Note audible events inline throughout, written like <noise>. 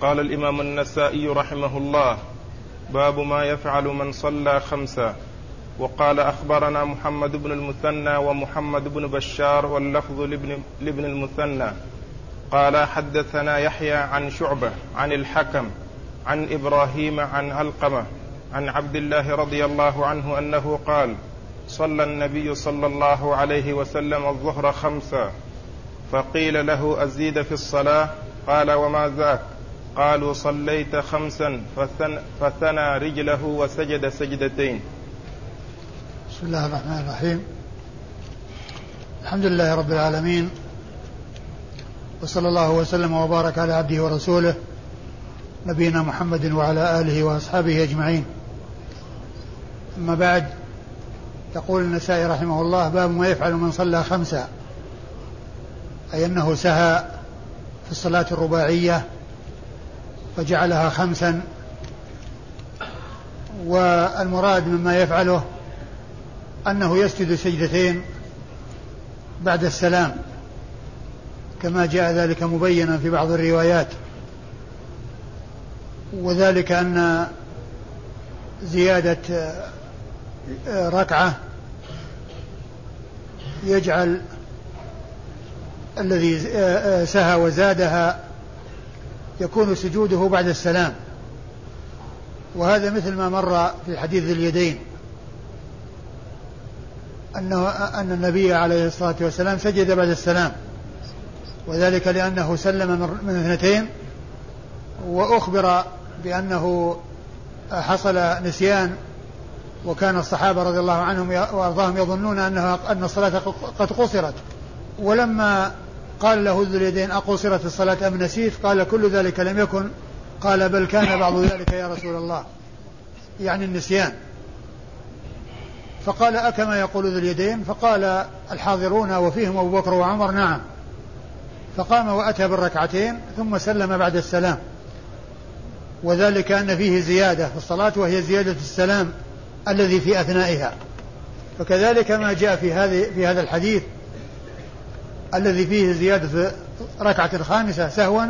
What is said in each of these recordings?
قال الإمام النسائي رحمه الله باب ما يفعل من صلى خمسا وقال أخبرنا محمد بن المثنى ومحمد بن بشار واللفظ لابن, لابن المثنى. قال حدثنا يحيى عن شعبة عن الحكم عن إبراهيم عن علقمة عن عبد الله رضي الله عنه أنه قال صلى النبي صلى الله عليه وسلم الظهر خمسا فقيل له أزيد في الصلاة؟ قال وما ذاك؟ قالوا صليت خمسا فثنى, فثنى رجله وسجد سجدتين. بسم الله الرحمن الرحيم. الحمد لله رب العالمين. وصلى الله وسلم وبارك على عبده ورسوله نبينا محمد وعلى آله وأصحابه أجمعين. أما بعد يقول النسائي رحمه الله باب ما يفعل من صلى خمسا أي أنه سهى في الصلاة الرباعية وجعلها خمسا. والمراد مما يفعله أنه يسجد سجدتين بعد السلام كما جاء ذلك مبينا في بعض الروايات. وذلك أن زيادة ركعة يجعل الذي سهى وزادها يكون سجوده بعد السلام. وهذا مثل ما مر في حديث ذي اليدين. أنه أن النبي عليه الصلاة والسلام سجد بعد السلام. وذلك لأنه سلم من اثنتين وأخبر بأنه حصل نسيان وكان الصحابة رضي الله عنهم وأرضاهم يظنون أنها أن الصلاة قد قصرت. ولما قال له ذو اليدين أقصرت الصلاة أم نسيت؟ قال كل ذلك لم يكن. قال بل كان بعض ذلك يا رسول الله. يعني النسيان. فقال أكما يقول ذو اليدين؟ فقال الحاضرون وفيهم أبو بكر وعمر نعم. فقام وأتى بالركعتين ثم سلم بعد السلام. وذلك أن فيه زيادة في الصلاة وهي زيادة السلام الذي في أثنائها. فكذلك ما جاء في هذه في هذا الحديث الذي فيه زيادة ركعة خامسة سهوا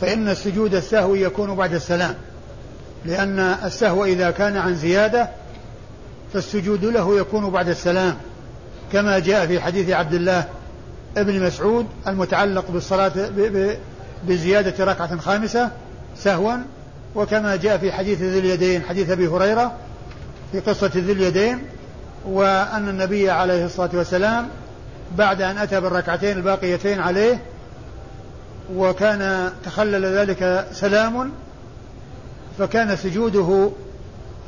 فإن السجود السهو يكون بعد السلام. لأن السهو إذا كان عن زيادة فالسجود له يكون بعد السلام. كما جاء في حديث عبد الله ابن مسعود المتعلق بالصلاة بزيادة ركعة خامسة سهوا. وكما جاء في حديث ذي اليدين حديث أبي هريرة في قصة ذي اليدين وأن النبي عليه الصلاة والسلام بعد أن أتى بالركعتين الباقيتين عليه وكان تخلل ذلك سلام فكان سجوده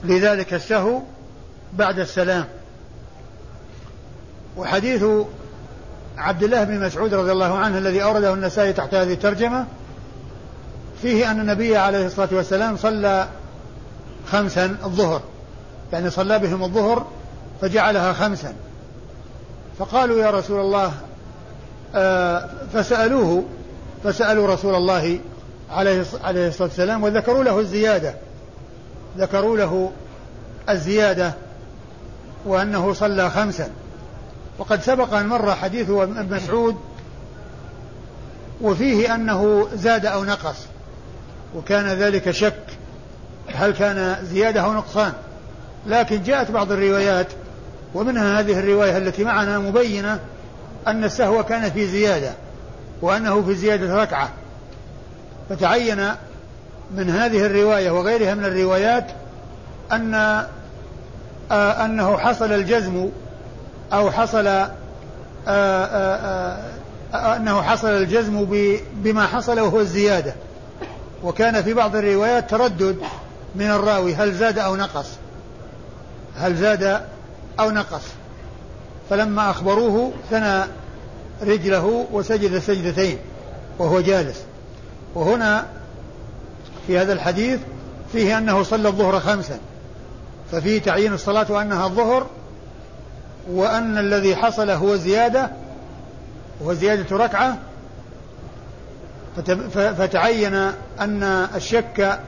لذلك السهو بعد السلام. وحديث عبد الله بن مسعود رضي الله عنه الذي أورده النسائي تحت هذه الترجمة فيه أن النبي عليه الصلاة والسلام صلى خمسا الظهر يعني صلى بهم الظهر فجعلها خمسا. فقالوا يا رسول الله آه فسألوه فسألوا رسول الله عليه عليه الصلاة والسلام وذكروا له الزيادة. ذكروا له الزيادة وأنه صلى خمسا. وقد سبق أن مر حديث ابن مسعود وفيه أنه زاد أو نقص وكان ذلك شك هل كان زيادة أو نقصان. لكن جاءت بعض الروايات ومنها هذه الرواية التي معنا مبينة أن السهو كان في زيادة وأنه في زيادة ركعة. فتعين من هذه الرواية وغيرها من الروايات أن آه أنه حصل الجزم أو حصل آه آه أنه حصل الجزم بما حصل وهو الزيادة. وكان في بعض الروايات تردد من الراوي هل زاد أو نقص. هل زاد أو نقص. فلما أخبروه ثنى رجله وسجد سجدتين وهو جالس. وهنا في هذا الحديث فيه أنه صلى الظهر خمسا. ففيه تعيين الصلاة وأنها الظهر وأن الذي حصل هو زيادة هو زيادة ركعة. فتعين أن الشك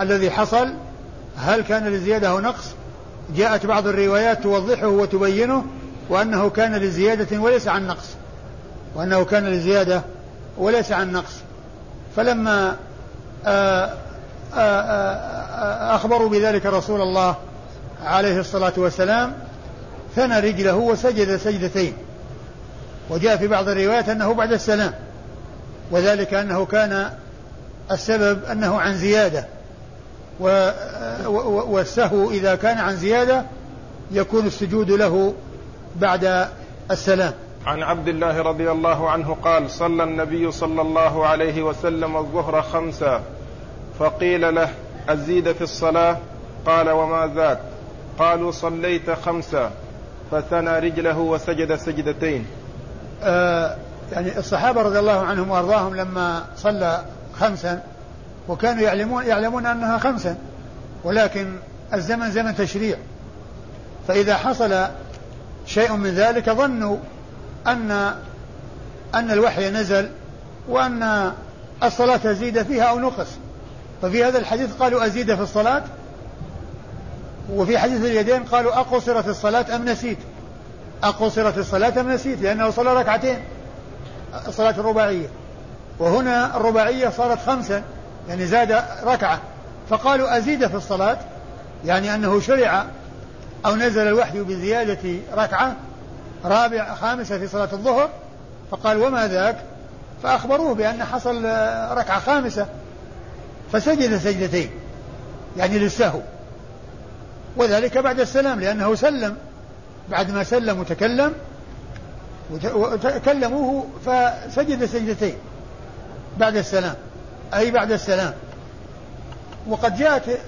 الذي حصل هل كان لزيادة أو نقص؟ جاءت بعض الروايات توضحه وتبينه وأنه كان لزيادة وليس عن نقص. وأنه كان لزيادة وليس عن نقص. فلما آه، آه، آه، أخبروا بذلك رسول الله عليه الصلاة والسلام ثنى رجله وسجد سجدتين. وجاء في بعض الروايات أنه بعد السلام. وذلك أنه كان السبب أنه عن زيادة. والسهو إذا كان عن زيادة يكون السجود له بعد السلام. عن عبد الله رضي الله عنه قال صلى النبي صلى الله عليه وسلم الظهر خمسا فقيل له أزيد في الصلاة؟ قال وما ذاك؟ قالوا صليت خمسا فثنى رجله وسجد سجدتين. آه يعني الصحابة رضي الله عنهم وأرضاهم لما صلى خمسا وكانوا يعلمون يعلمون أنها خمسا ولكن الزمن زمن تشريع. فإذا حصل شيء من ذلك ظنوا أن أن الوحي نزل وأن الصلاة تزيد فيها أو نقص. ففي هذا الحديث قالوا أزيد في الصلاة وفي حديث اليدين قالوا أقصرت الصلاة أم نسيت؟ أقصرت الصلاة أم نسيت؟ لأنه صلى ركعتين الصلاة الرباعية. وهنا الرباعية صارت خمسا يعني زاد ركعة. فقالوا أزيد في الصلاة يعني أنه شرع أو نزل الوحي بزيادة ركعة رابع خامسة في صلاة الظهر. فقال وما ذاك؟ فأخبروه بأن حصل ركعة خامسة فسجد سجدتين يعني للسهو. وذلك بعد السلام لأنه سلم. بعد ما سلم وتكلم وكلموه فسجد سجدتين بعد السلام. أي بعد السلام. وقد جاءت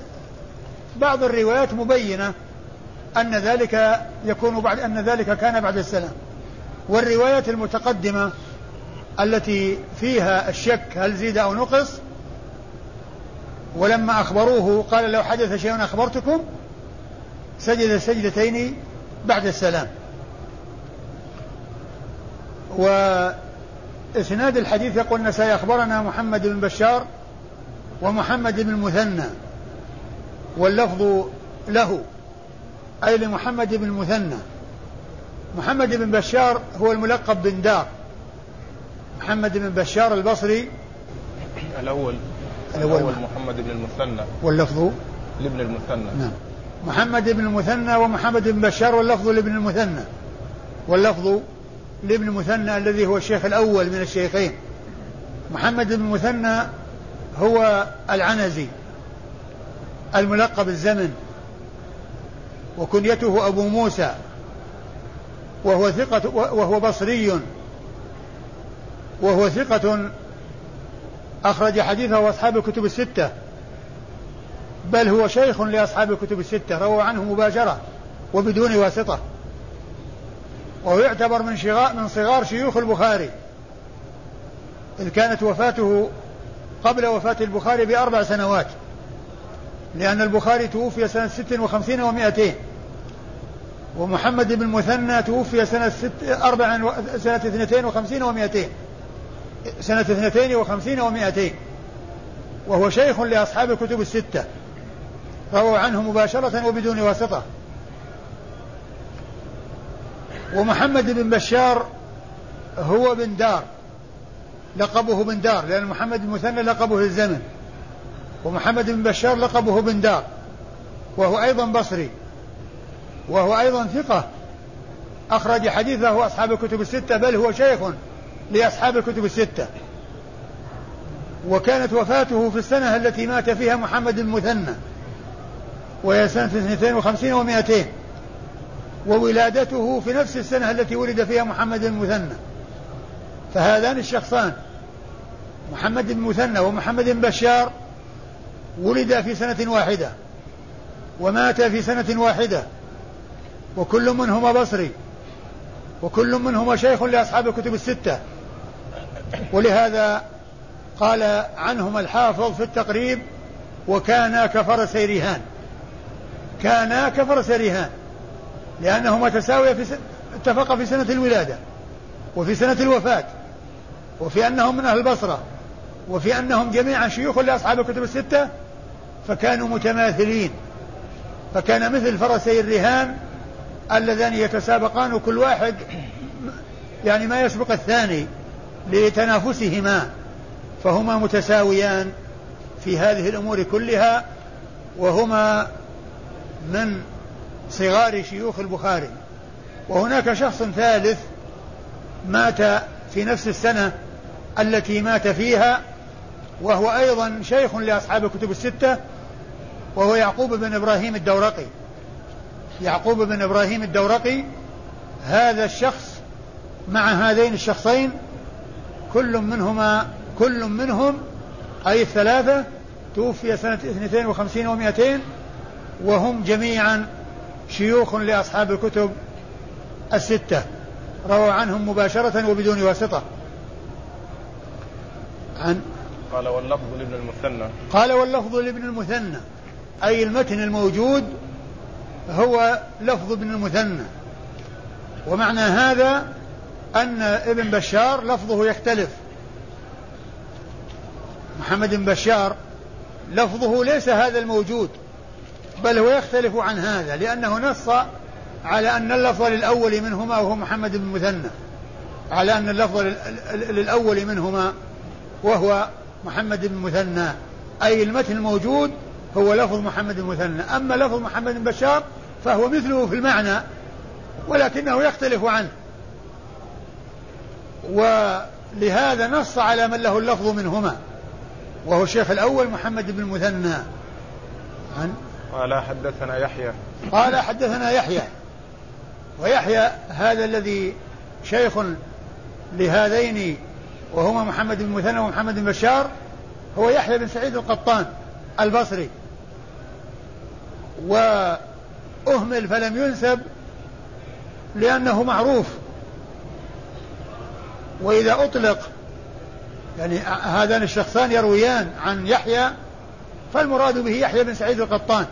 بعض الروايات مبينة أن ذلك يكون بعد أن ذلك كان بعد السلام. والروايات المتقدمة التي فيها الشك هل زيد أو نقص ولما أخبروه قال لو حدث شيء أخبرتكم سجد سجدتين بعد السلام. وإسناد الحديث يقول النسائي أخبرنا محمد بن بشار ومحمد بن المثنى واللفظ له أي لمحمد بن المثنى. محمد بن بشار هو الملقب بن دار محمد بن بشار البصري الأول الأول, الأول محمد بن المثنى. واللفظ؟ لابن المثنى. نعم. محمد بن المثنى ومحمد بن بشار واللفظ لابن المثنى. واللفظ؟ لابن المثنى الذي هو الشيخ الأول من الشيخين. محمد بن المثنى هو العنزي الملقب الزمن وكنيته أبو موسى وهو ثقة وهو بصري وهو ثقة أخرج حديثه أصحاب الكتب الستة. بل هو شيخ لأصحاب الكتب الستة رووا عنه مباشرة وبدون واسطة. وهو يعتبر من من صغار شيوخ البخاري إذ كانت وفاته قبل وفاة البخاري بأربع سنوات لأن البخاري توفي سنة ست وخمسين ومائتين ومحمد بن المثنى توفي سنة ست أربع و... سنة اثنتين وخمسين ومائتين سنة اثنتين وخمسين ومائتين وهو شيخ لأصحاب الكتب الستة رووا عنه مباشرة وبدون واسطة. ومحمد بن بشار هو بن دار لقبه بن دار لأن محمد بن مثنى لقبه الزمن ومحمد بن بشار لقبه بن دار وهو أيضا بصري وهو أيضا ثقة أخرج حديثه أصحاب الكتب الستة بل هو شيخ لأصحاب الكتب الستة. وكانت وفاته في السنة التي مات فيها محمد المثنى وهي سنة 52 و200 وولادته في نفس السنة التي ولد فيها محمد المثنى فهذان الشخصان محمد بن مثنى ومحمد بشار ولدا في سنة واحدة ومات في سنة واحدة وكل منهما بصري وكل منهما شيخ لأصحاب الكتب الستة. ولهذا قال عنهما الحافظ في التقريب وكانا كفرسي رهان كانا كفرسي رهان لأنهما تساويا في اتفقا في سنة الولادة وفي سنة الوفاة وفي أنهم من أهل البصرة وفي أنهم جميعا شيوخ لأصحاب الكتب الستة فكانوا متماثلين. فكان مثل فرسي الرهان اللذان يتسابقان كل واحد يعني ما يسبق الثاني لتنافسهما فهما متساويان في هذه الأمور كلها وهما من صغار شيوخ البخاري. وهناك شخص ثالث مات في نفس السنة التي مات فيها وهو أيضا شيخ لأصحاب الكتب الستة وهو يعقوب بن إبراهيم الدورقي. يعقوب بن إبراهيم الدورقي هذا الشخص مع هذين الشخصين كل منهما كل منهم أي الثلاثة توفي سنة 52 و200 وهم جميعا شيوخ لأصحاب الكتب الستة روى عنهم مباشرة وبدون واسطة. عن قال واللفظ لابن المثنى. قال واللفظ لابن المثنى أي المتن الموجود هو لفظ ابن المثنى. ومعنى هذا أن ابن بشار لفظه يختلف. محمد بن بشار لفظه ليس هذا الموجود. بل هو يختلف عن هذا لأنه نص على أن اللفظ للأول منهما وهو محمد بن مثنى. على أن اللفظ للأول منهما وهو محمد بن مثنى. أي المتن الموجود هو لفظ محمد بن مثنى. أما لفظ محمد بن بشار فهو مثله في المعنى ولكنه يختلف عنه. ولهذا نص على من له اللفظ منهما وهو الشيخ الأول محمد بن المثنى عن قال حدثنا يحيى. قال حدثنا يحيى. ويحيى هذا الذي شيخ لهذين وهما محمد بن مثنى ومحمد بن بشار هو يحيى بن سعيد القطان البصري. وأهمل فلم ينسب لأنه معروف. وإذا أطلق يعني هذان الشخصان يرويان عن يحيى فالمراد به يحيى بن سعيد القطان.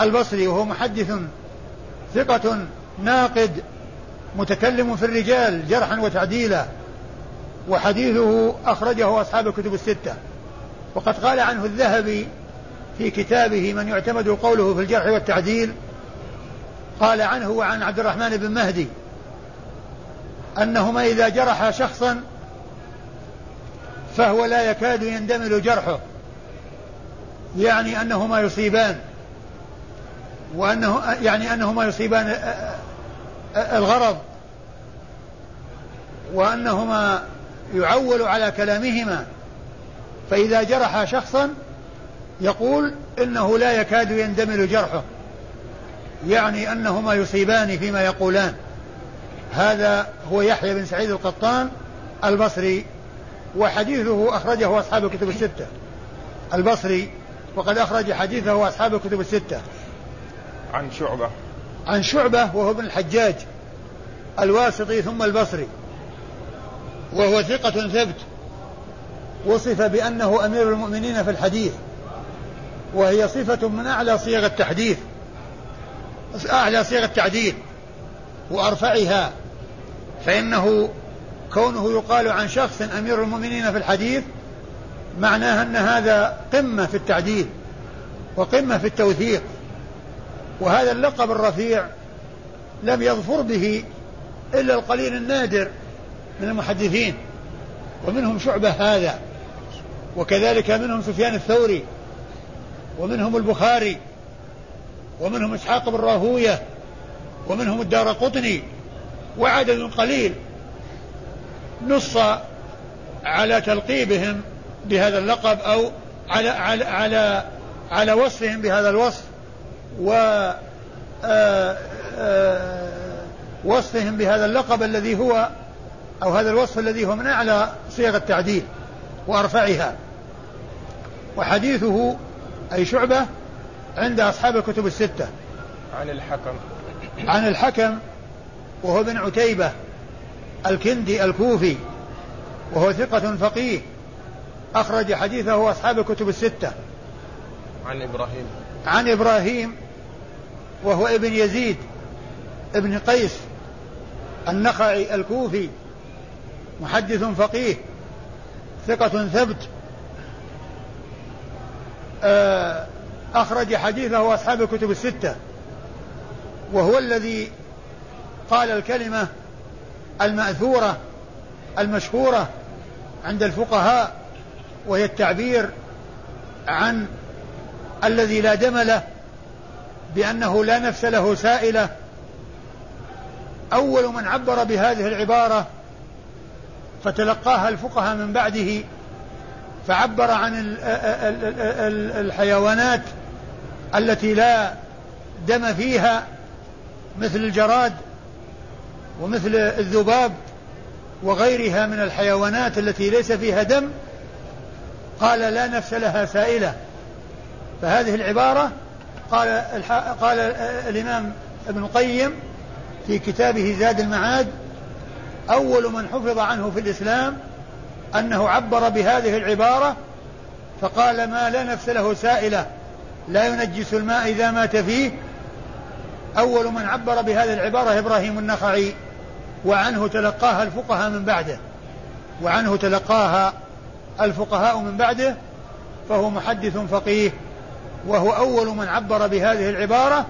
البصري وهو محدث ثقة ناقد متكلم في الرجال جرحا وتعديلا وحديثه أخرجه أصحاب الكتب الستة. وقد قال عنه الذهبي في كتابه من يعتمد قوله في الجرح والتعديل قال عنه وعن عبد الرحمن بن مهدي أنهما إذا جرح شخصا فهو لا يكاد يندمل جرحه يعني أنهما يصيبان. وأنه يعني أنهما يصيبان الغرض. وأنهما يعول على كلامهما. فإذا جرح شخصا يقول إنه لا يكاد يندمل جرحه. يعني أنهما يصيبان فيما يقولان. هذا هو يحيى بن سعيد القطان البصري وحديثه أخرجه أصحاب الكتب الستة. البصري وقد أخرج حديثه أصحاب الكتب الستة. عن شعبة. عن شعبة وهو ابن الحجاج الواسطي ثم البصري. وهو ثقة ثبت. وصف بأنه أمير المؤمنين في الحديث. وهي صفة من أعلى صيغ التحديث. أعلى صيغ التعديل. وأرفعها. فإنه كونه يقال عن شخص أمير المؤمنين في الحديث معناه أن هذا قمة في التعديل. وقمة في التوثيق. وهذا اللقب الرفيع لم يظفر به إلا القليل النادر من المحدثين ومنهم شعبة هذا وكذلك منهم سفيان الثوري ومنهم البخاري ومنهم إسحاق بن راهوية ومنهم الدار قطني وعدد قليل نص على تلقيبهم بهذا اللقب أو على على على على وصفهم بهذا الوصف. و آه، آه، وصفهم بهذا اللقب الذي هو أو هذا الوصف الذي هو من أعلى صيغ التعديل وأرفعها. وحديثه أي شعبة عند أصحاب الكتب الستة. عن الحكم. عن الحكم وهو بن عتيبة الكندي الكوفي وهو ثقة فقيه أخرج حديثه أصحاب الكتب الستة. عن إبراهيم. عن إبراهيم وهو ابن يزيد ابن قيس النخعي الكوفي محدث فقيه ثقة ثبت. آه، أخرج حديثه أصحاب الكتب الستة. وهو الذي قال الكلمة المأثورة المشهورة عند الفقهاء وهي التعبير عن الذي لا دم له بأنه لا نفس له سائلة. أول من عبر بهذه العبارة فتلقاها الفقهاء من بعده فعبر عن الحيوانات التي لا دم فيها مثل الجراد ومثل الذباب وغيرها من الحيوانات التي ليس فيها دم قال لا نفس لها سائلة. فهذه العبارة قال قال الإمام ابن القيم في كتابه زاد المعاد أول من حفظ عنه في الإسلام أنه عبر بهذه العبارة فقال ما لا نفس له سائلة لا ينجس الماء إذا مات فيه. أول من عبر بهذه العبارة إبراهيم النخعي وعنه تلقاها الفقهاء من بعده وعنه تلقاها الفقهاء من بعده فهو محدث فقيه. وهو أول من عبر بهذه العبارة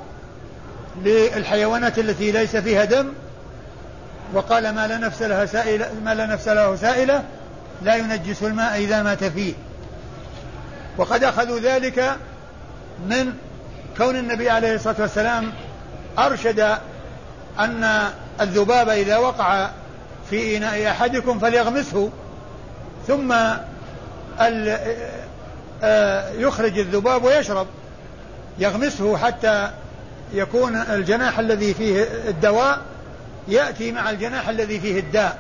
للحيوانات التي ليس فيها دم وقال ما لا نفس لها سائلة ما لا نفس له سائلة لا ينجس الماء إذا مات فيه. وقد أخذوا ذلك من كون النبي عليه الصلاة والسلام أرشد أن الذباب إذا وقع في إناء أحدكم فليغمسه ثم يخرج الذباب ويشرب يغمسه حتى يكون الجناح الذي فيه الدواء يأتي مع الجناح الذي فيه الداء.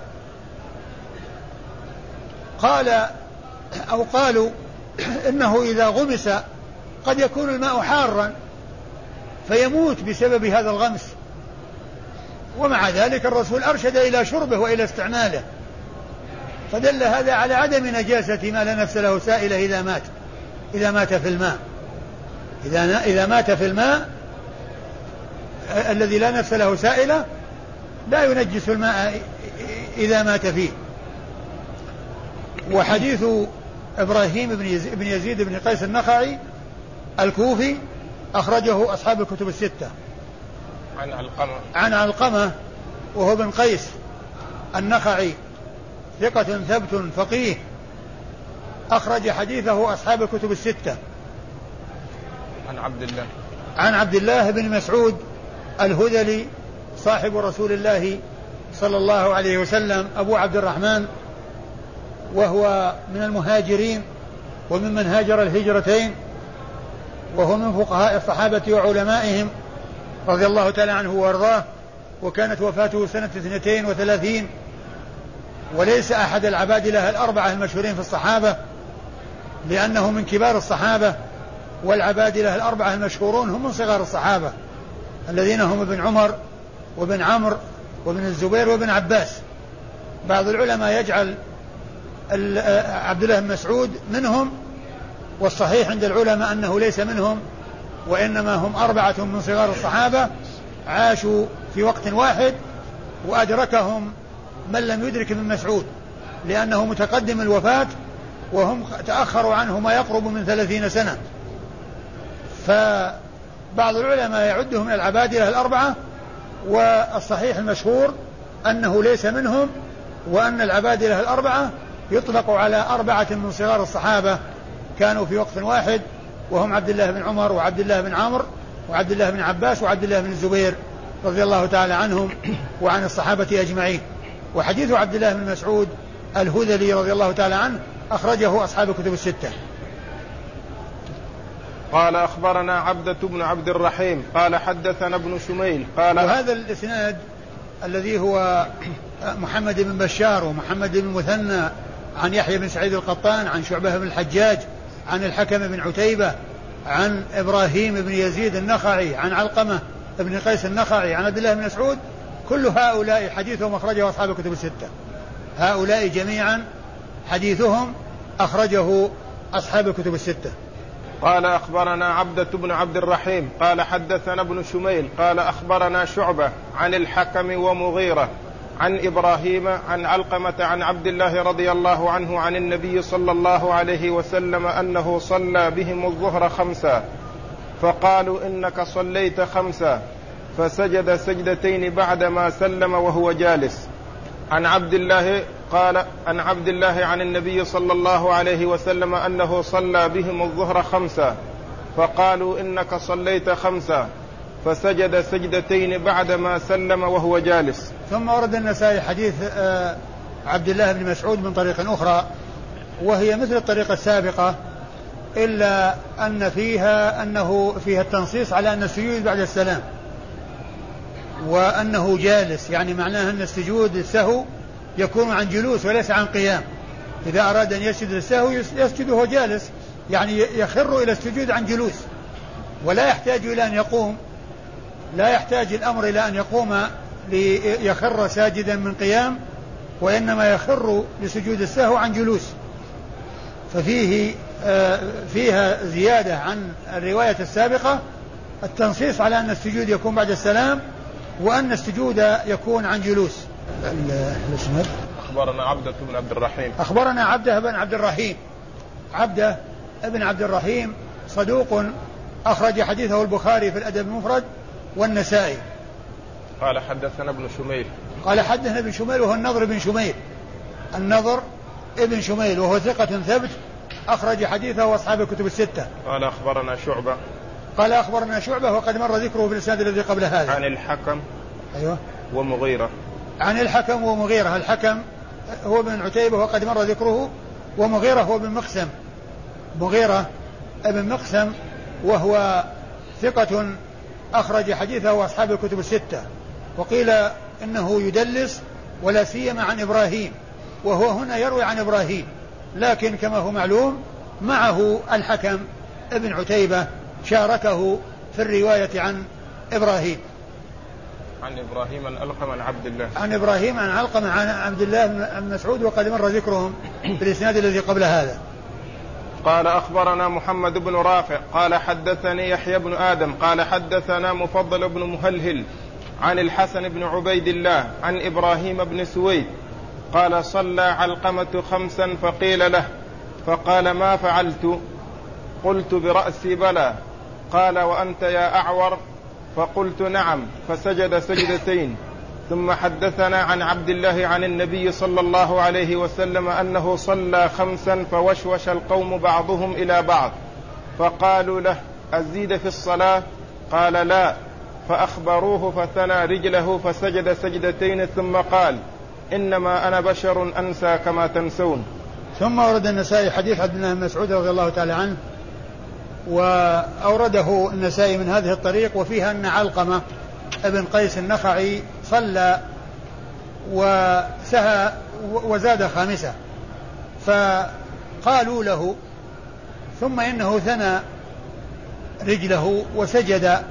قال أو قالوا إنه إذا غمس قد يكون الماء حارا فيموت بسبب هذا الغمس. ومع ذلك الرسول أرشد إلى شربه وإلى استعماله فدل هذا على عدم نجاسة ما لا نفس له سائلة إذا مات. إذا مات في الماء. إذا إذا مات في الماء الذي لا نفس له سائلة لا ينجس الماء إذا مات فيه. وحديث إبراهيم بن يزيد بن قيس النخعي الكوفي أخرجه أصحاب الكتب الستة. عن علقمة عن علقمة وهو بن قيس النخعي ثقة ثبت فقيه. أخرج حديثه أصحاب الكتب الستة. عن عبد الله. عن عبد الله بن مسعود الهذلي صاحب رسول الله صلى الله عليه وسلم أبو عبد الرحمن وهو من المهاجرين وممن هاجر الهجرتين وهو من فقهاء الصحابة وعلمائهم رضي الله تعالى عنه وأرضاه وكانت وفاته سنة اثنتين وثلاثين وليس أحد العبادلة الأربعة المشهورين في الصحابة لأنه من كبار الصحابة والعبادلة الأربعة المشهورون هم من صغار الصحابة الذين هم ابن عمر وابن عمرو وابن الزبير وابن عباس. بعض العلماء يجعل عبد الله بن مسعود منهم والصحيح عند العلماء أنه ليس منهم وإنما هم أربعة من صغار الصحابة عاشوا في وقت واحد وأدركهم من لم يدرك من مسعود لأنه متقدم الوفاة وهم تأخروا عنه ما يقرب من ثلاثين سنة. فبعض العلماء يعده من العبادلة الأربعة والصحيح المشهور أنه ليس منهم وأن العبادلة الأربعة يطلق على أربعة من صغار الصحابة. كانوا في وقت واحد وهم عبد الله بن عمر وعبد الله بن عمرو وعبد الله بن عباس وعبد الله بن الزبير رضي الله تعالى عنهم وعن الصحابة أجمعين. وحديث عبد الله بن مسعود الهذلي رضي الله تعالى عنه أخرجه أصحاب الكتب الستة. قال أخبرنا عبدة بن عبد الرحيم قال حدثنا ابن شميل قال وهذا الإسناد الذي هو <clears throat> محمد بن بشار ومحمد بن مثنى عن يحيى بن سعيد القطان عن شعبة بن الحجاج عن الحكم بن عتيبة عن إبراهيم بن يزيد النخعي عن علقمة بن قيس النخعي عن عبد الله بن مسعود كل هؤلاء حديثهم أخرجه أصحاب الكتب الستة. هؤلاء جميعا حديثهم أخرجه أصحاب الكتب الستة. قال أخبرنا عبدة بن عبد الرحيم قال حدثنا ابن شميل قال أخبرنا شعبة عن الحكم ومغيرة عن إبراهيم عن علقمة عن عبد الله رضي الله عنه عن النبي صلى الله عليه وسلم أنه صلى بهم الظهر خمسا فقالوا إنك صليت خمسا فسجد سجدتين بعدما سلم وهو جالس. عن عبد الله قال عن عبد الله عن النبي صلى الله عليه وسلم أنه صلى بهم الظهر خمسا فقالوا إنك صليت خمسا فسجد سجدتين بعدما سلم وهو جالس. ثم ورد النسائي حديث آه، عبد الله بن مسعود من طريق أخرى وهي مثل الطريقة السابقة إلا أن فيها أنه فيها التنصيص على أن السجود بعد السلام وأنه جالس. يعني معناه أن السجود السهو يكون عن جلوس وليس عن قيام. إذا أراد أن يسجد السهو يسجد وهو جالس يعني يخر إلى السجود عن جلوس. ولا يحتاج إلى أن يقوم لا يحتاج الأمر إلى أن يقوم ليخر ساجدا من قيام وإنما يخر لسجود السهو عن جلوس. ففيه آه، فيها زيادة عن الرواية السابقة التنصيص على أن السجود يكون بعد السلام وأن السجود يكون عن جلوس. الاسناد أخبرنا عبدة بن عبد الرحيم أخبرنا عبدة بن عبد الرحيم عبدة بن عبد الرحيم صدوق أخرج حديثه البخاري في الأدب المفرد والنسائي قال حدثنا ابن شميل قال حدثنا ابن شميل وهو النضر بن شميل النضر ابن شميل وهو ثقة ثبت أخرج حديثه وأصحاب الكتب الستة. قال أخبرنا شعبة. قال أخبرنا شعبة وقد مر ذكره في الإسناد الذي قبل هذا. عن الحكم. أيوه. ومغيرة. عن الحكم ومغيرة. الحكم هو بن عتيبة وقد مر ذكره ومغيرة هو بن مقسم. مغيرة ابن مقسم وهو ثقة أخرج حديثه وأصحاب الكتب الستة. وقيل إنه يدلس ولا سيما عن إبراهيم وهو هنا يروي عن إبراهيم. لكن كما هو معلوم معه الحكم ابن عتيبة شاركه في الرواية عن إبراهيم. عن إبراهيم عن القم عن عبد الله. عن إبراهيم عن علقم عن عبد الله بن مسعود وقد مر ذكرهم في الاسناد الذي قبل هذا. قال أخبرنا محمد بن رافع قال حدثني يحيى بن آدم قال حدثنا مفضل بن مهلهل عن الحسن بن عبيد الله عن إبراهيم بن سويد قال صلى علقمة خمسا فقيل له فقال ما فعلت؟ قلت برأسي بلى. قال وأنت يا أعور؟ فقلت نعم فسجد سجدتين. ثم حدثنا عن عبد الله عن النبي صلى الله عليه وسلم أنه صلى خمسا فوشوش القوم بعضهم إلى بعض. فقالوا له أزيد في الصلاة؟ قال لا. فأخبروه فثنى رجله فسجد سجدتين ثم قال إنما أنا بشر أنسى كما تنسون. ثم ورد النسائي حديث عبد الله بن مسعود رضي الله تعالى عنه وأورده النسائي من هذه الطريق وفيها أن علقمة ابن قيس النخعي صلى وسهى وزاد خامسة. فقالوا له ثم إنه ثنى رجله وسجد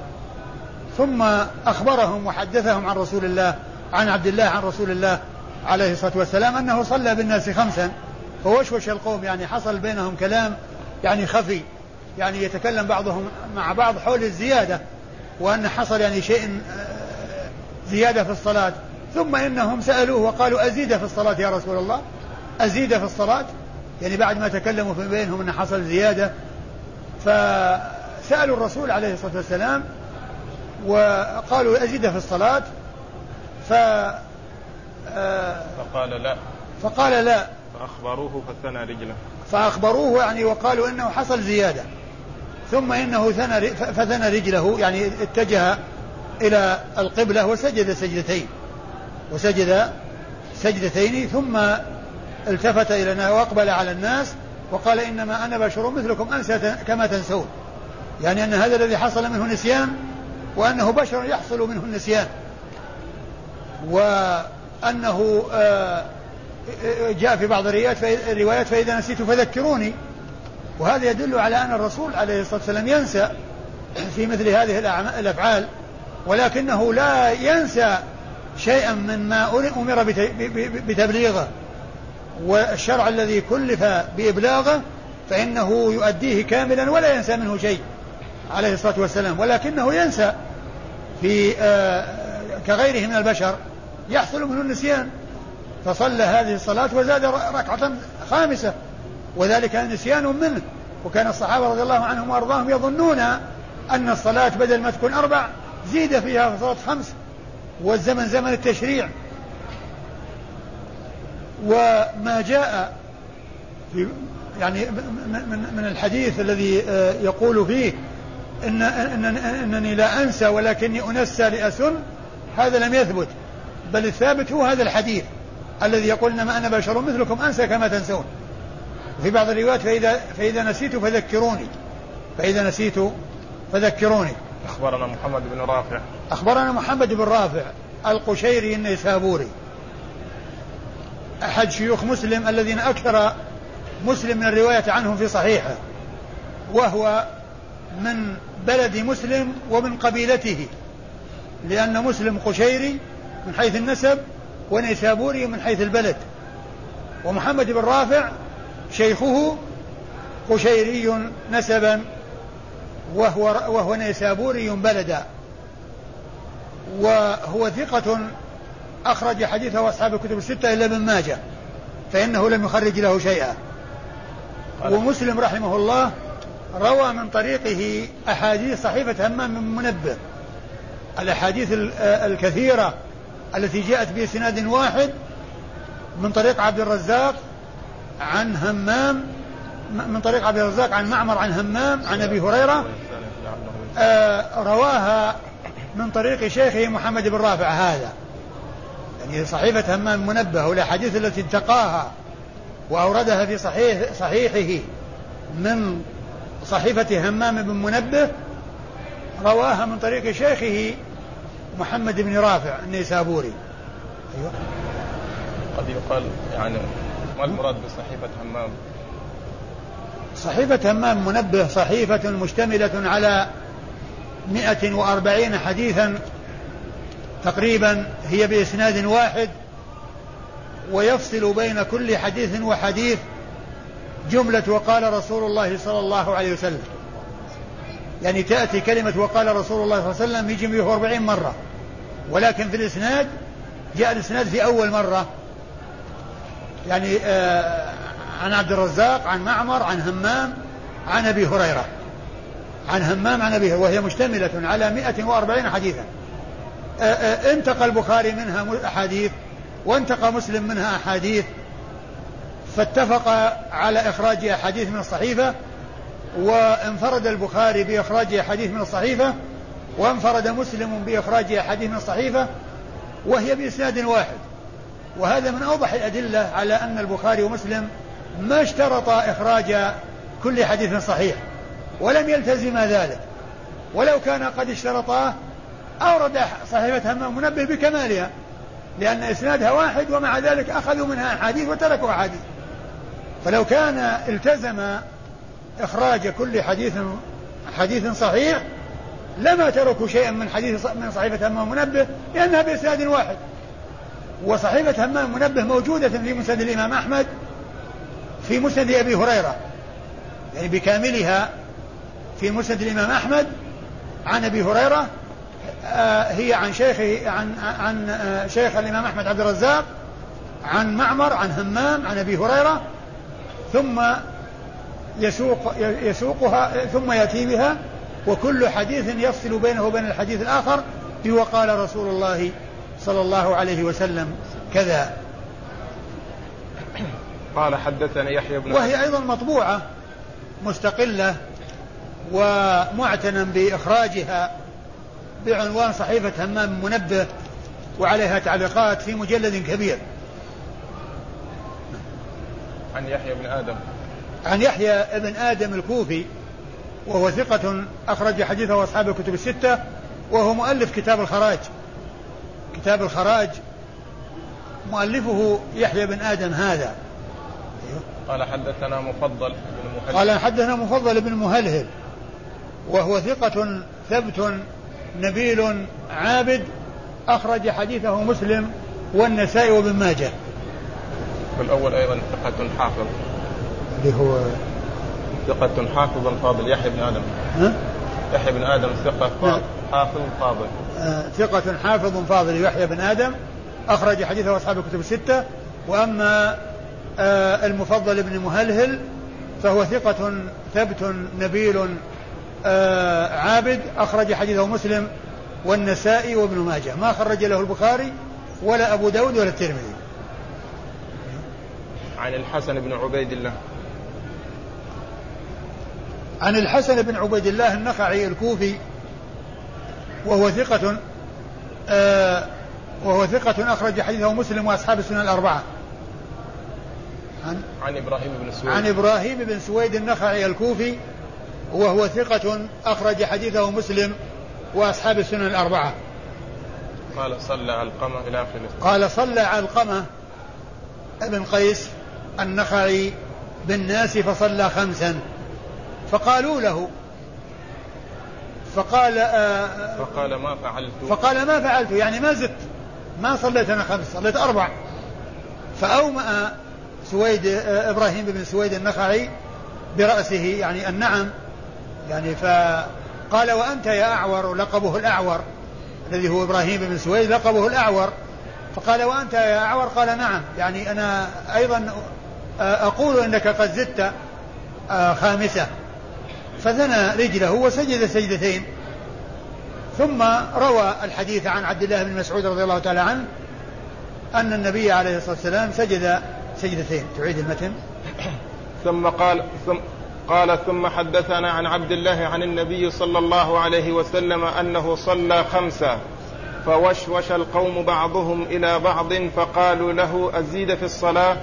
ثم أخبرهم وحدثهم عن رسول الله عن عبد الله عن رسول الله عليه الصلاة والسلام أنه صلى بالناس خمسا. فوشوش القوم يعني حصل بينهم كلام يعني خفي. يعني يتكلم بعضهم مع بعض حول الزيادة وأن حصل يعني شيء آه، زيادة في الصلاة. ثم إنهم سألوه وقالوا أزيد في الصلاة يا رسول الله؟ أزيد في الصلاة؟ يعني بعد ما تكلموا في بينهم أن حصل زيادة. فسألوا الرسول عليه الصلاة والسلام وقالوا أزيد في الصلاة. ف آه، فقال لا. فقال لا. فأخبروه فثنى رجله. فأخبروه يعني وقالوا إنه حصل زيادة. ثم إنه ثنى فثنى رجله يعني اتجه إلى القبلة وسجد سجدتين. وسجد سجدتين ثم التفت إلى الناس وأقبل على الناس وقال إنما أنا بشر مثلكم أنسى كما تنسون. يعني أن هذا الذي حصل منه نسيان وأنه بشر يحصل منه النسيان. وأنه آه، جاء في بعض الروايات فإذا نسيت فذكروني. وهذا يدل على أن الرسول عليه الصلاة والسلام ينسى في مثل هذه الأفعال ولكنه لا ينسى شيئا مما أمر بتبليغه. والشرع الذي كلف بإبلاغه فإنه يؤديه كاملا ولا ينسى منه شيء عليه الصلاة والسلام. ولكنه ينسى في آه، كغيره من البشر يحصل منه النسيان. فصلى هذه الصلاة وزاد ركعة خامسة. وذلك نسيان منه. وكان الصحابة رضي الله عنهم وأرضاهم يظنون أن الصلاة بدل ما تكون أربع زيد فيها صلاة خمس والزمن زمن التشريع. وما جاء في يعني من من الحديث الذي آه، يقول فيه إن إن إنني لا أنسى ولكني أنسى لأسن هذا لم يثبت. بل الثابت هو هذا الحديث الذي يقول إنما أنا بشر مثلكم أنسى كما تنسون. وفي بعض الروايات فاذا فإذا نسيت فذكروني. فإذا نسيت فذكروني. أخبرنا محمد بن رافع. أخبرنا محمد بن رافع القشيري النيسابوري. أحد شيوخ مسلم الذين أكثر مسلم من الرواية عنهم في صحيحه وهو من بلد مسلم ومن قبيلته لأن مسلم قشيري من حيث النسب ونيسابوري من حيث البلد. ومحمد بن رافع شيخه قشيري نسبا وهو وهو نيسابوري بلدا. وهو ثقة أخرج حديثه أصحاب الكتب الستة إلا ابن ماجه فإنه لم يخرج له شيئا. ومسلم رحمه الله روى من طريقه أحاديث صحيفة همام من منبه. الأحاديث الكثيرة التي جاءت بسناد واحد من طريق عبد الرزاق عن همام من طريق عبد الرزاق عن معمر عن همام عن أبي هريرة. آه رواها من طريق شيخه محمد بن رافع هذا. يعني صحيفة همام منبه والأحاديث التي انتقاها وأوردها في صحيح صحيحه من صحيفة همام بن منبه رواها من طريق شيخه محمد بن رافع النيسابوري. أيوة. قد يقال يعني ما المراد بصحيفة همام صحيفة همام منبه صحيفة مشتملة على 140 حديثا تقريبا هي بإسناد واحد ويفصل بين كل حديث وحديث جملة وقال رسول الله صلى الله عليه وسلم. يعني تأتي كلمة وقال رسول الله صلى الله عليه وسلم يجي 140 مرة. ولكن في الإسناد جاء الإسناد في أول مرة. يعني آه عن عبد الرزاق عن معمر عن همام عن أبي هريرة. عن همام عن أبي وهي مشتملة على 140 حديثا. آه آه انتقى البخاري منها أحاديث وانتقى مسلم منها أحاديث فاتفق على إخراج أحاديث من الصحيفة وانفرد البخاري بإخراج أحاديث من الصحيفة وانفرد مسلم بإخراج أحاديث من الصحيفة وهي بإسناد واحد. وهذا من أوضح الأدلة على أن البخاري ومسلم ما اشترطا إخراج كل حديث صحيح ولم يلتزما ذلك. ولو كان قد اشترطاه أورد صحيفة همام منبه بكمالها لأن إسنادها واحد ومع ذلك أخذوا منها أحاديث وتركوا أحاديث. فلو كان التزم إخراج كل حديث حديث صحيح لما تركوا شيئا من حديث من صحيفة همام منبه لأنها بإسناد واحد. وصحيفة همام منبه موجودة في مسند الإمام أحمد في مسند أبي هريرة يعني بكاملها في مسند الإمام أحمد عن أبي هريرة آه، هي عن شيخ عن عن آه، شيخ الإمام أحمد عبد الرزاق عن معمر عن همام عن أبي هريرة ثم يسوق يسوقها ثم يأتي بها وكل حديث يفصل بينه وبين الحديث الآخر وقال رسول الله صلى الله عليه وسلم كذا. قال حدثني يحيى بن وهي أيضا مطبوعة مستقلة ومعتنى بإخراجها بعنوان صحيفة همام منبه وعليها تعليقات في مجلد كبير. عن يحيى بن آدم. عن يحيى بن آدم الكوفي وهو ثقة أخرج حديثه أصحاب الكتب الستة وهو مؤلف كتاب الخراج. كتاب الخراج مؤلفه يحيى بن آدم هذا. قال حدثنا مفضل بن مهلهل. قال حدثنا مفضل بن مهلهل وهو ثقة ثبت نبيل عابد أخرج حديثه مسلم والنسائي وابن ماجه. والأول أيضا ثقة حافظ. اللي هو ثقة حافظ فاضل يحيى بن آدم. ها؟ يحيى بن آدم ثقة. حافظ فاضل. آه ثقة حافظ فاضل يحيى بن آدم. أخرج حديثه أصحاب الكتب الستة. وأما آه المفضل بن مهلهل فهو ثقة ثبت نبيل آه عابد. أخرج حديثه مسلم والنسائي وابن ماجه. ما خرج له البخاري ولا أبو داود ولا الترمذي. عن الحسن بن عبيد الله. عن الحسن بن عبيد الله النخعي الكوفي. وهو ثقة آه وهو ثقة أخرج حديثه مسلم وأصحاب السنن الأربعة. عن عن إبراهيم بن سويد عن إبراهيم بن سويد النخعي الكوفي وهو ثقة أخرج حديثه مسلم وأصحاب السنن الأربعة. قال صلى علقمة إلى آخره. قال صلى علقمة ابن قيس النخعي بالناس فصلى خمسا فقالوا له فقال آه فقال ما فعلت؟ فقال ما فعلت يعني ما زدت. ما صليت أنا خمس صليت أربع. فأومأ سويد آه إبراهيم بن سويد النخعي برأسه يعني النعم. يعني فقال وأنت يا أعور لقبه الأعور. الذي هو إبراهيم بن سويد لقبه الأعور. فقال وأنت يا أعور؟ قال نعم. يعني أنا أيضا آه، أقول إنك قد زدت آه، خامسة. فثنى رجله وسجد سجدتين. ثم روى الحديث عن عبد الله بن مسعود رضي الله تعالى عنه أن النبي عليه الصلاة والسلام سجد سجدتين. تعيد المتن. ثم قال ثم قال ثم حدثنا عن عبد الله عن النبي صلى الله عليه وسلم أنه صلى خمسة فوشوش القوم بعضهم إلى بعض فقالوا له أزيد في الصلاة؟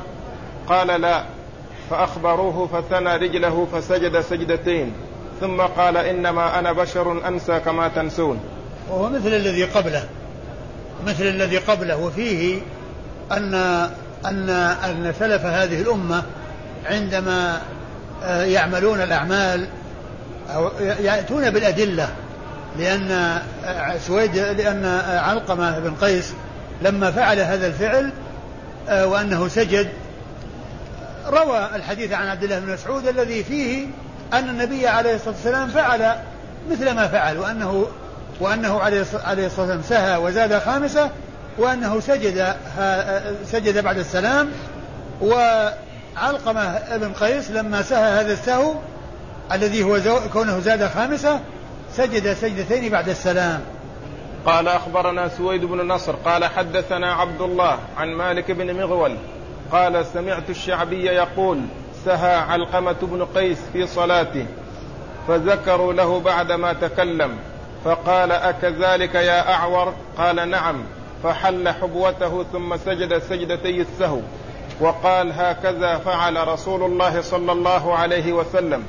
قال لا فأخبروه فثنى رجله فسجد سجدتين. ثم قال إنما أنا بشر أنسى كما تنسون. وهو مثل الذي قبله مثل الذي قبله وفيه أن أن أن سلف هذه الأمة عندما آه، يعملون الأعمال أو يأتون بالأدلة لأن آه، سويد لأن آه، علقمة بن قيس لما فعل هذا الفعل وأنه سجد روى الحديث عن عبد الله بن مسعود الذي فيه أن النبي عليه الصلاة والسلام فعل مثل ما فعل وأنه وأنه عليه الصلاة والسلام سهى وزاد خامسة وأنه سجد سجد بعد السلام وعلقمة ابن قيس لما سهى هذا السهو الذي هو كونه زاد خامسة سجد سجدتين بعد السلام. قال أخبرنا سويد بن نصر قال حدثنا عبد الله عن مالك بن مغول قال سمعت الشعبي يقول سهى علقمة بن قيس في صلاته فذكروا له بعدما تكلم فقال أكذلك يا أعور؟ قال نعم. فحل حبوته ثم سجد سجدتي السهو وقال هكذا فعل رسول الله صلى الله عليه وسلم.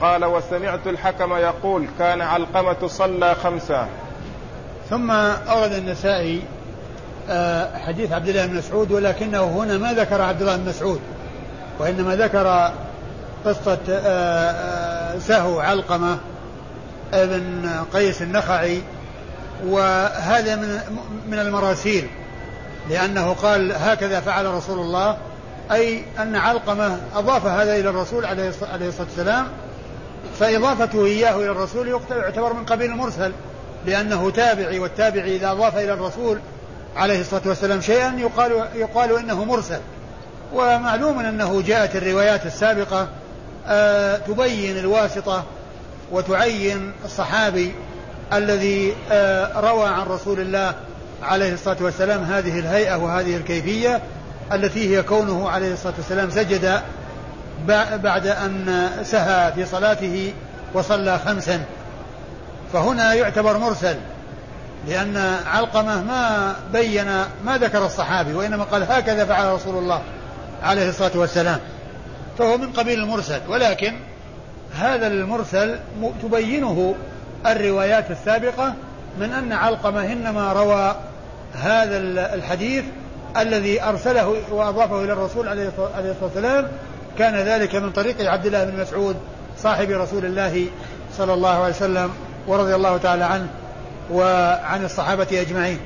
قال وسمعت الحكم يقول كان علقمة صلى خمسا ثم أورد النسائي آه، حديث عبد الله بن مسعود ولكنه هنا ما ذكر عبد الله بن مسعود. وإنما ذكر قصة آه، آه، سهو علقمة ابن قيس النخعي وهذا من من المراسيل لأنه قال هكذا فعل رسول الله أي أن علقمة أضاف هذا إلى الرسول عليه الصلاة والسلام فإضافته إياه إلى الرسول يعتبر من قبيل المرسل لأنه تابعي والتابعي إذا أضاف إلى الرسول عليه الصلاة والسلام شيئا يقال يقال إنه مرسل. ومعلوم أنه جاءت الروايات السابقة آه تبين الواسطة وتعين الصحابي الذي آه روى عن رسول الله عليه الصلاة والسلام هذه الهيئة وهذه الكيفية التي هي كونه عليه الصلاة والسلام سجد بعد أن سهى في صلاته وصلى خمسا. فهنا يعتبر مرسل لأن علقمة ما بين ما ذكر الصحابي وإنما قال هكذا فعل رسول الله. عليه الصلاة والسلام فهو من قبيل المرسل ولكن هذا المرسل تبينه الروايات السابقة من أن علقمة إنما روى هذا الحديث الذي أرسله وأضافه إلى الرسول عليه الصلاة والسلام كان ذلك من طريق عبد الله بن مسعود صاحب رسول الله صلى الله عليه وسلم ورضي الله تعالى عنه وعن الصحابة أجمعين.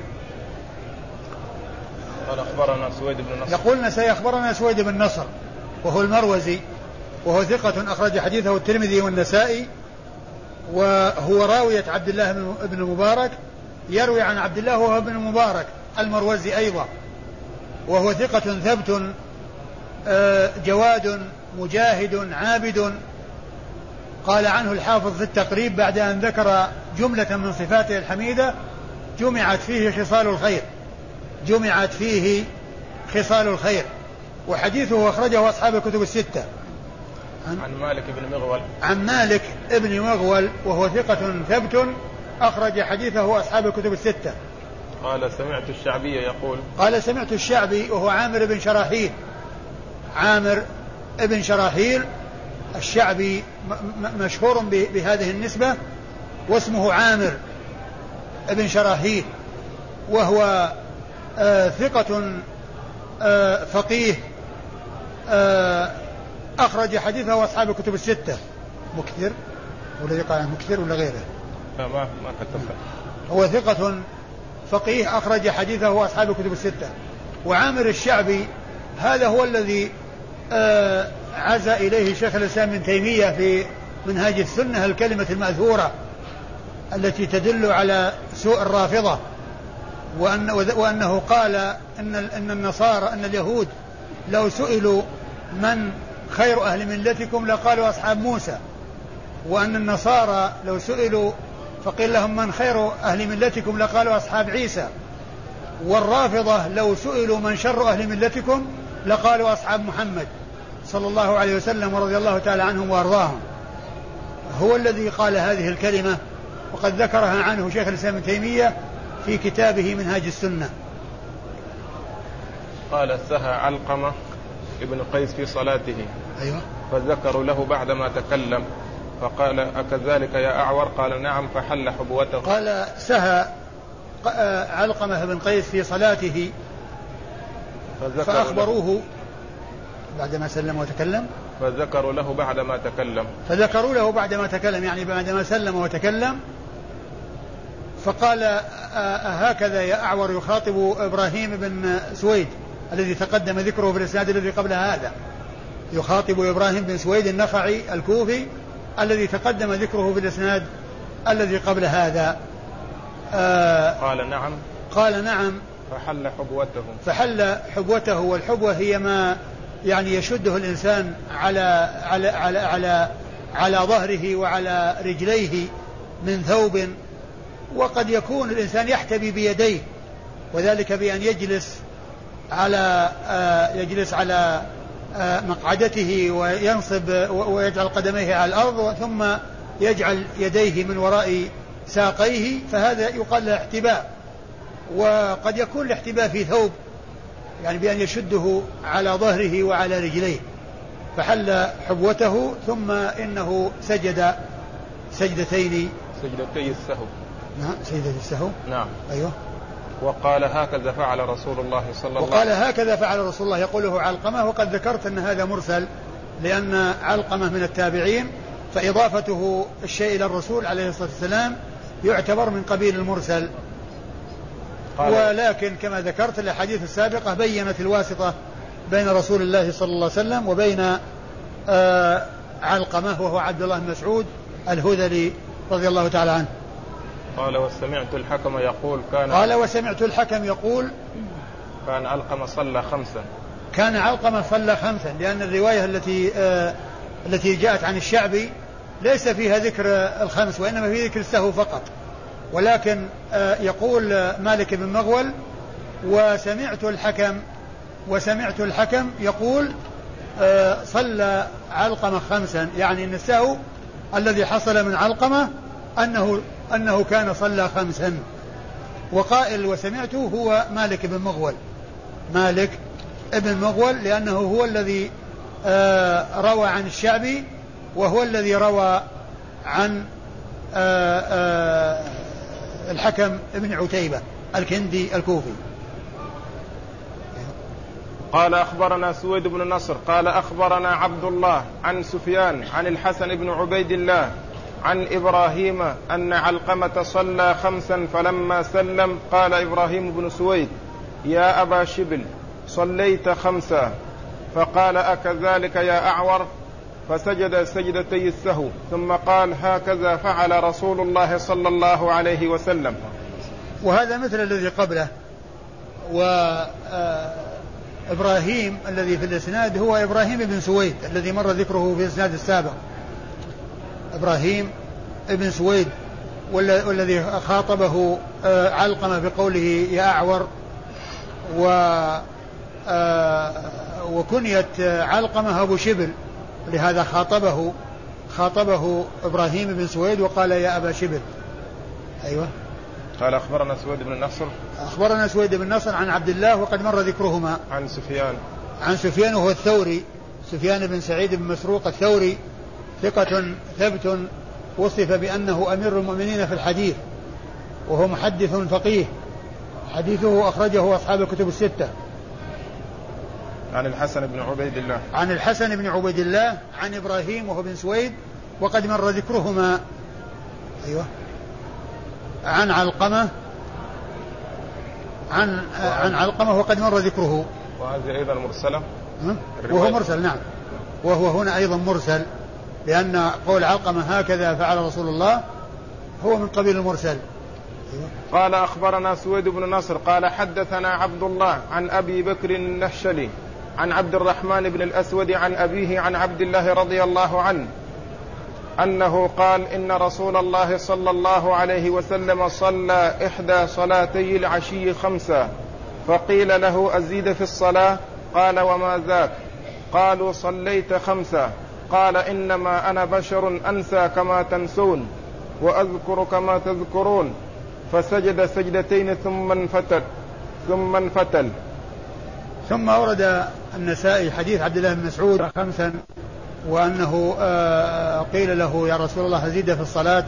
قال أخبرنا سويد بن نصر. يقول سيخبرنا سويد بن نصر وهو المروزي وهو ثقة أخرج حديثه الترمذي والنسائي وهو راوية عبد الله بن المبارك يروي عن عبد الله وهو ابن المبارك المروزي أيضا. وهو ثقة ثبت آه، جواد مجاهد عابد. قال عنه الحافظ في التقريب بعد أن ذكر جملة من صفاته الحميدة جمعت فيه خصال الخير. جمعت فيه خصال الخير وحديثه أخرجه أصحاب الكتب الستة. عن, عن مالك بن مغول. عن مالك بن مغول وهو ثقة ثبت أخرج حديثه أصحاب الكتب الستة. قال سمعت الشعبي يقول قال سمعت الشعبي وهو عامر بن شراحيل. عامر بن شراحيل الشعبي مشهور بهذه النسبة واسمه عامر بن شراحيل وهو ثقة آه فقيه آه أخرج حديثه أصحاب الكتب الستة. مكثر والذي قال مكثر ولا غيره؟ لا ما ما هو ثقة فقيه أخرج حديثه أصحاب الكتب الستة. وعامر الشعبي هذا هو الذي آه عزى إليه شيخ الإسلام ابن تيمية في منهاج السنة الكلمة المأثورة التي تدل على سوء الرافضة. وأن وأنه قال أن أن النصارى أن اليهود لو سئلوا من خير أهل ملتكم لقالوا أصحاب موسى. وأن النصارى لو سئلوا فقيل لهم من خير أهل ملتكم لقالوا أصحاب عيسى. والرافضة لو سئلوا من شر أهل ملتكم لقالوا أصحاب محمد صلى الله عليه وسلم ورضي الله تعالى عنهم وأرضاهم. هو الذي قال هذه الكلمة وقد ذكرها عنه شيخ الإسلام ابن تيمية في كتابه منهاج السنة. قال سهى علقمة ابن قيس في صلاته. أيوة. فذكروا له بعدما تكلم. فقال أكذلك يا أعور؟ قال نعم فحل حبوته. قال سهى علقمة بن قيس في صلاته. فأخبروه بعدما سلم وتكلم. فذكروا له بعدما تكلم. فذكروا له بعدما تكلم يعني بعدما سلم وتكلم. فقال هكذا يا أعور يخاطب إبراهيم بن سويد الذي تقدم ذكره في الإسناد الذي قبل هذا. يخاطب إبراهيم بن سويد النخعي الكوفي الذي تقدم ذكره في الإسناد الذي قبل هذا. آه قال نعم. قال نعم. فحل حبوته. فحل حبوته والحبوة هي ما يعني يشده الإنسان على على على على على ظهره وعلى رجليه من ثوب وقد يكون الإنسان يحتبي بيديه وذلك بأن يجلس على آه يجلس على آه مقعدته وينصب ويجعل قدميه على الأرض ثم يجعل يديه من وراء ساقيه فهذا يقال له احتباء. وقد يكون الاحتباء في ثوب يعني بأن يشده على ظهره وعلى رجليه. فحل حبوته ثم إنه سجد سجدتين. سجدتي السهو نعم سجدة السهو نعم. أيوه. وقال هكذا فعل رسول الله صلى الله عليه وقال هكذا فعل رسول الله يقوله علقمة وقد ذكرت أن هذا مرسل لأن علقمة من التابعين فإضافته الشيء إلى الرسول عليه الصلاة والسلام يعتبر من قبيل المرسل. ولكن كما ذكرت الأحاديث السابقة بينت الواسطة بين رسول الله صلى الله عليه وسلم وبين آه علقمة وهو عبد الله بن مسعود الهذلي رضي الله تعالى عنه. قال وسمعت الحكم يقول كان قال وسمعت الحكم يقول كان علقمة صلى خمسا. كان علقمة صلى خمسا لأن الرواية التي آه التي جاءت عن الشعبي ليس فيها ذكر الخمس وإنما في ذكر السهو فقط. ولكن آه يقول مالك بن مغول وسمعت الحكم وسمعت الحكم يقول آه صلى علقمة خمسا يعني أن السهو الذي حصل من علقمة أنه أنه كان صلى خمسا. وقائل وسمعته هو مالك بن مغول. مالك ابن مغول لأنه هو الذي آه روى عن الشعبي وهو الذي روى عن آآ آآ الحكم ابن عتيبة الكندي الكوفي. قال أخبرنا سويد بن نصر قال أخبرنا عبد الله عن سفيان عن الحسن بن عبيد الله عن إبراهيم أن علقمة صلى خمسا فلما سلم قال إبراهيم بن سويد يا أبا شبل صليت خمسا. فقال أكذلك يا أعور؟ فسجد سجدتي السهو ثم قال هكذا فعل رسول الله صلى الله عليه وسلم. وهذا مثل الذي قبله و إبراهيم الذي في الإسناد هو إبراهيم بن سويد الذي مر ذكره في الإسناد السابق. إبراهيم بن سويد والذي خاطبه علقمة بقوله يا أعور و وكنيت علقمة أبو شبل لهذا خاطبه خاطبه إبراهيم بن سويد وقال يا أبا شبل. أيوة. قال أخبرنا سويد بن النصر أخبرنا سويد بن النصر عن عبد الله وقد مر ذكرهما. عن سفيان. عن سفيان وهو الثوري سفيان بن سعيد بن مسروق الثوري ثقة ثبت وصف بأنه أمير المؤمنين في الحديث وهو محدث فقيه. حديثه أخرجه أصحاب الكتب الستة. عن الحسن بن عبيد الله. عن الحسن بن عبيد الله عن إبراهيم وهو بن سويد وقد مر ذكرهما. أيوه. عن علقمة عن عن علقمة وقد مر ذكره. وهذه أيضا مرسلة. وهو مرسل نعم. وهو هنا أيضا مرسل. لأن قول علقمة هكذا فعل رسول الله هو من قبيل المرسل. قال أخبرنا سويد بن نصر قال حدثنا عبد الله عن أبي بكر النهشلي عن عبد الرحمن بن الأسود عن أبيه عن عبد الله رضي الله عنه أنه قال إن رسول الله صلى الله عليه وسلم صلى إحدى صلاتي العشي خمسا فقيل له أزيد في الصلاة؟ قال وما ذاك؟ قالوا صليت خمسا قال إنما أنا بشر أنسى كما تنسون وأذكر كما تذكرون فسجد سجدتين ثم انفتل ثم انفتل. ثم ورد النسائي حديث عبد الله بن مسعود خمسا وأنه آه، قيل له يا رسول الله أزيد في الصلاة.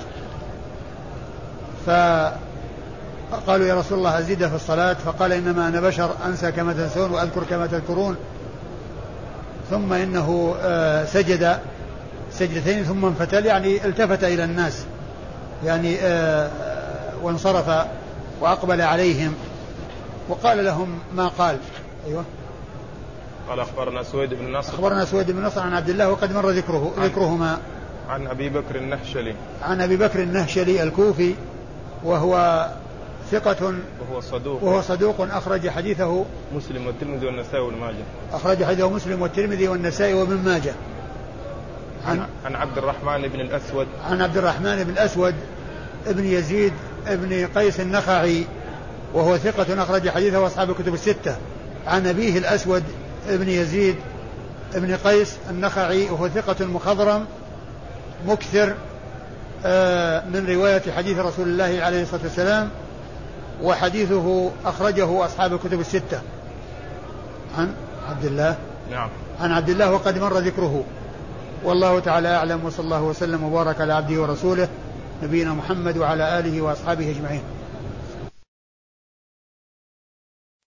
فقالوا يا رسول الله أزيد في الصلاة فقال إنما أنا بشر أنسى كما تنسون وأذكر كما تذكرون. ثم إنه آه، سجد سجدتين ثم انفتل يعني التفت إلى الناس يعني آه، وانصرف وأقبل عليهم. وقال لهم ما قال. أيوه. قال أخبرنا سويد بن نصر. أخبرنا سويد بن نصر عن عبد الله وقد مر ذكره عن ذكرهما. عن أبي بكر النهشلي عن أبي بكر النهشلي الكوفي وهو ثقة وهو صدوق. وهو صدوق أخرج حديثه مسلم والترمذي والنسائي وابن ماجه. أخرج حديثه مسلم والترمذي والنسائي وابن ماجه. عن عن عبد الرحمن بن الأسود. عن عبد الرحمن بن الأسود ابن يزيد ابن قيس النخعي وهو ثقة أخرج حديثه أصحاب الكتب الستة. عن أبيه الأسود ابن يزيد ابن قيس النخعي وهو ثقة مخضرم مكثر آه، من رواية حديث رسول الله عليه الصلاة والسلام. وحديثه أخرجه أصحاب الكتب الستة. عن عبد الله. نعم. عن عبد الله وقد مر ذكره. والله تعالى أعلم وصلى الله وسلم وبارك على عبده ورسوله نبينا محمد وعلى آله وأصحابه أجمعين.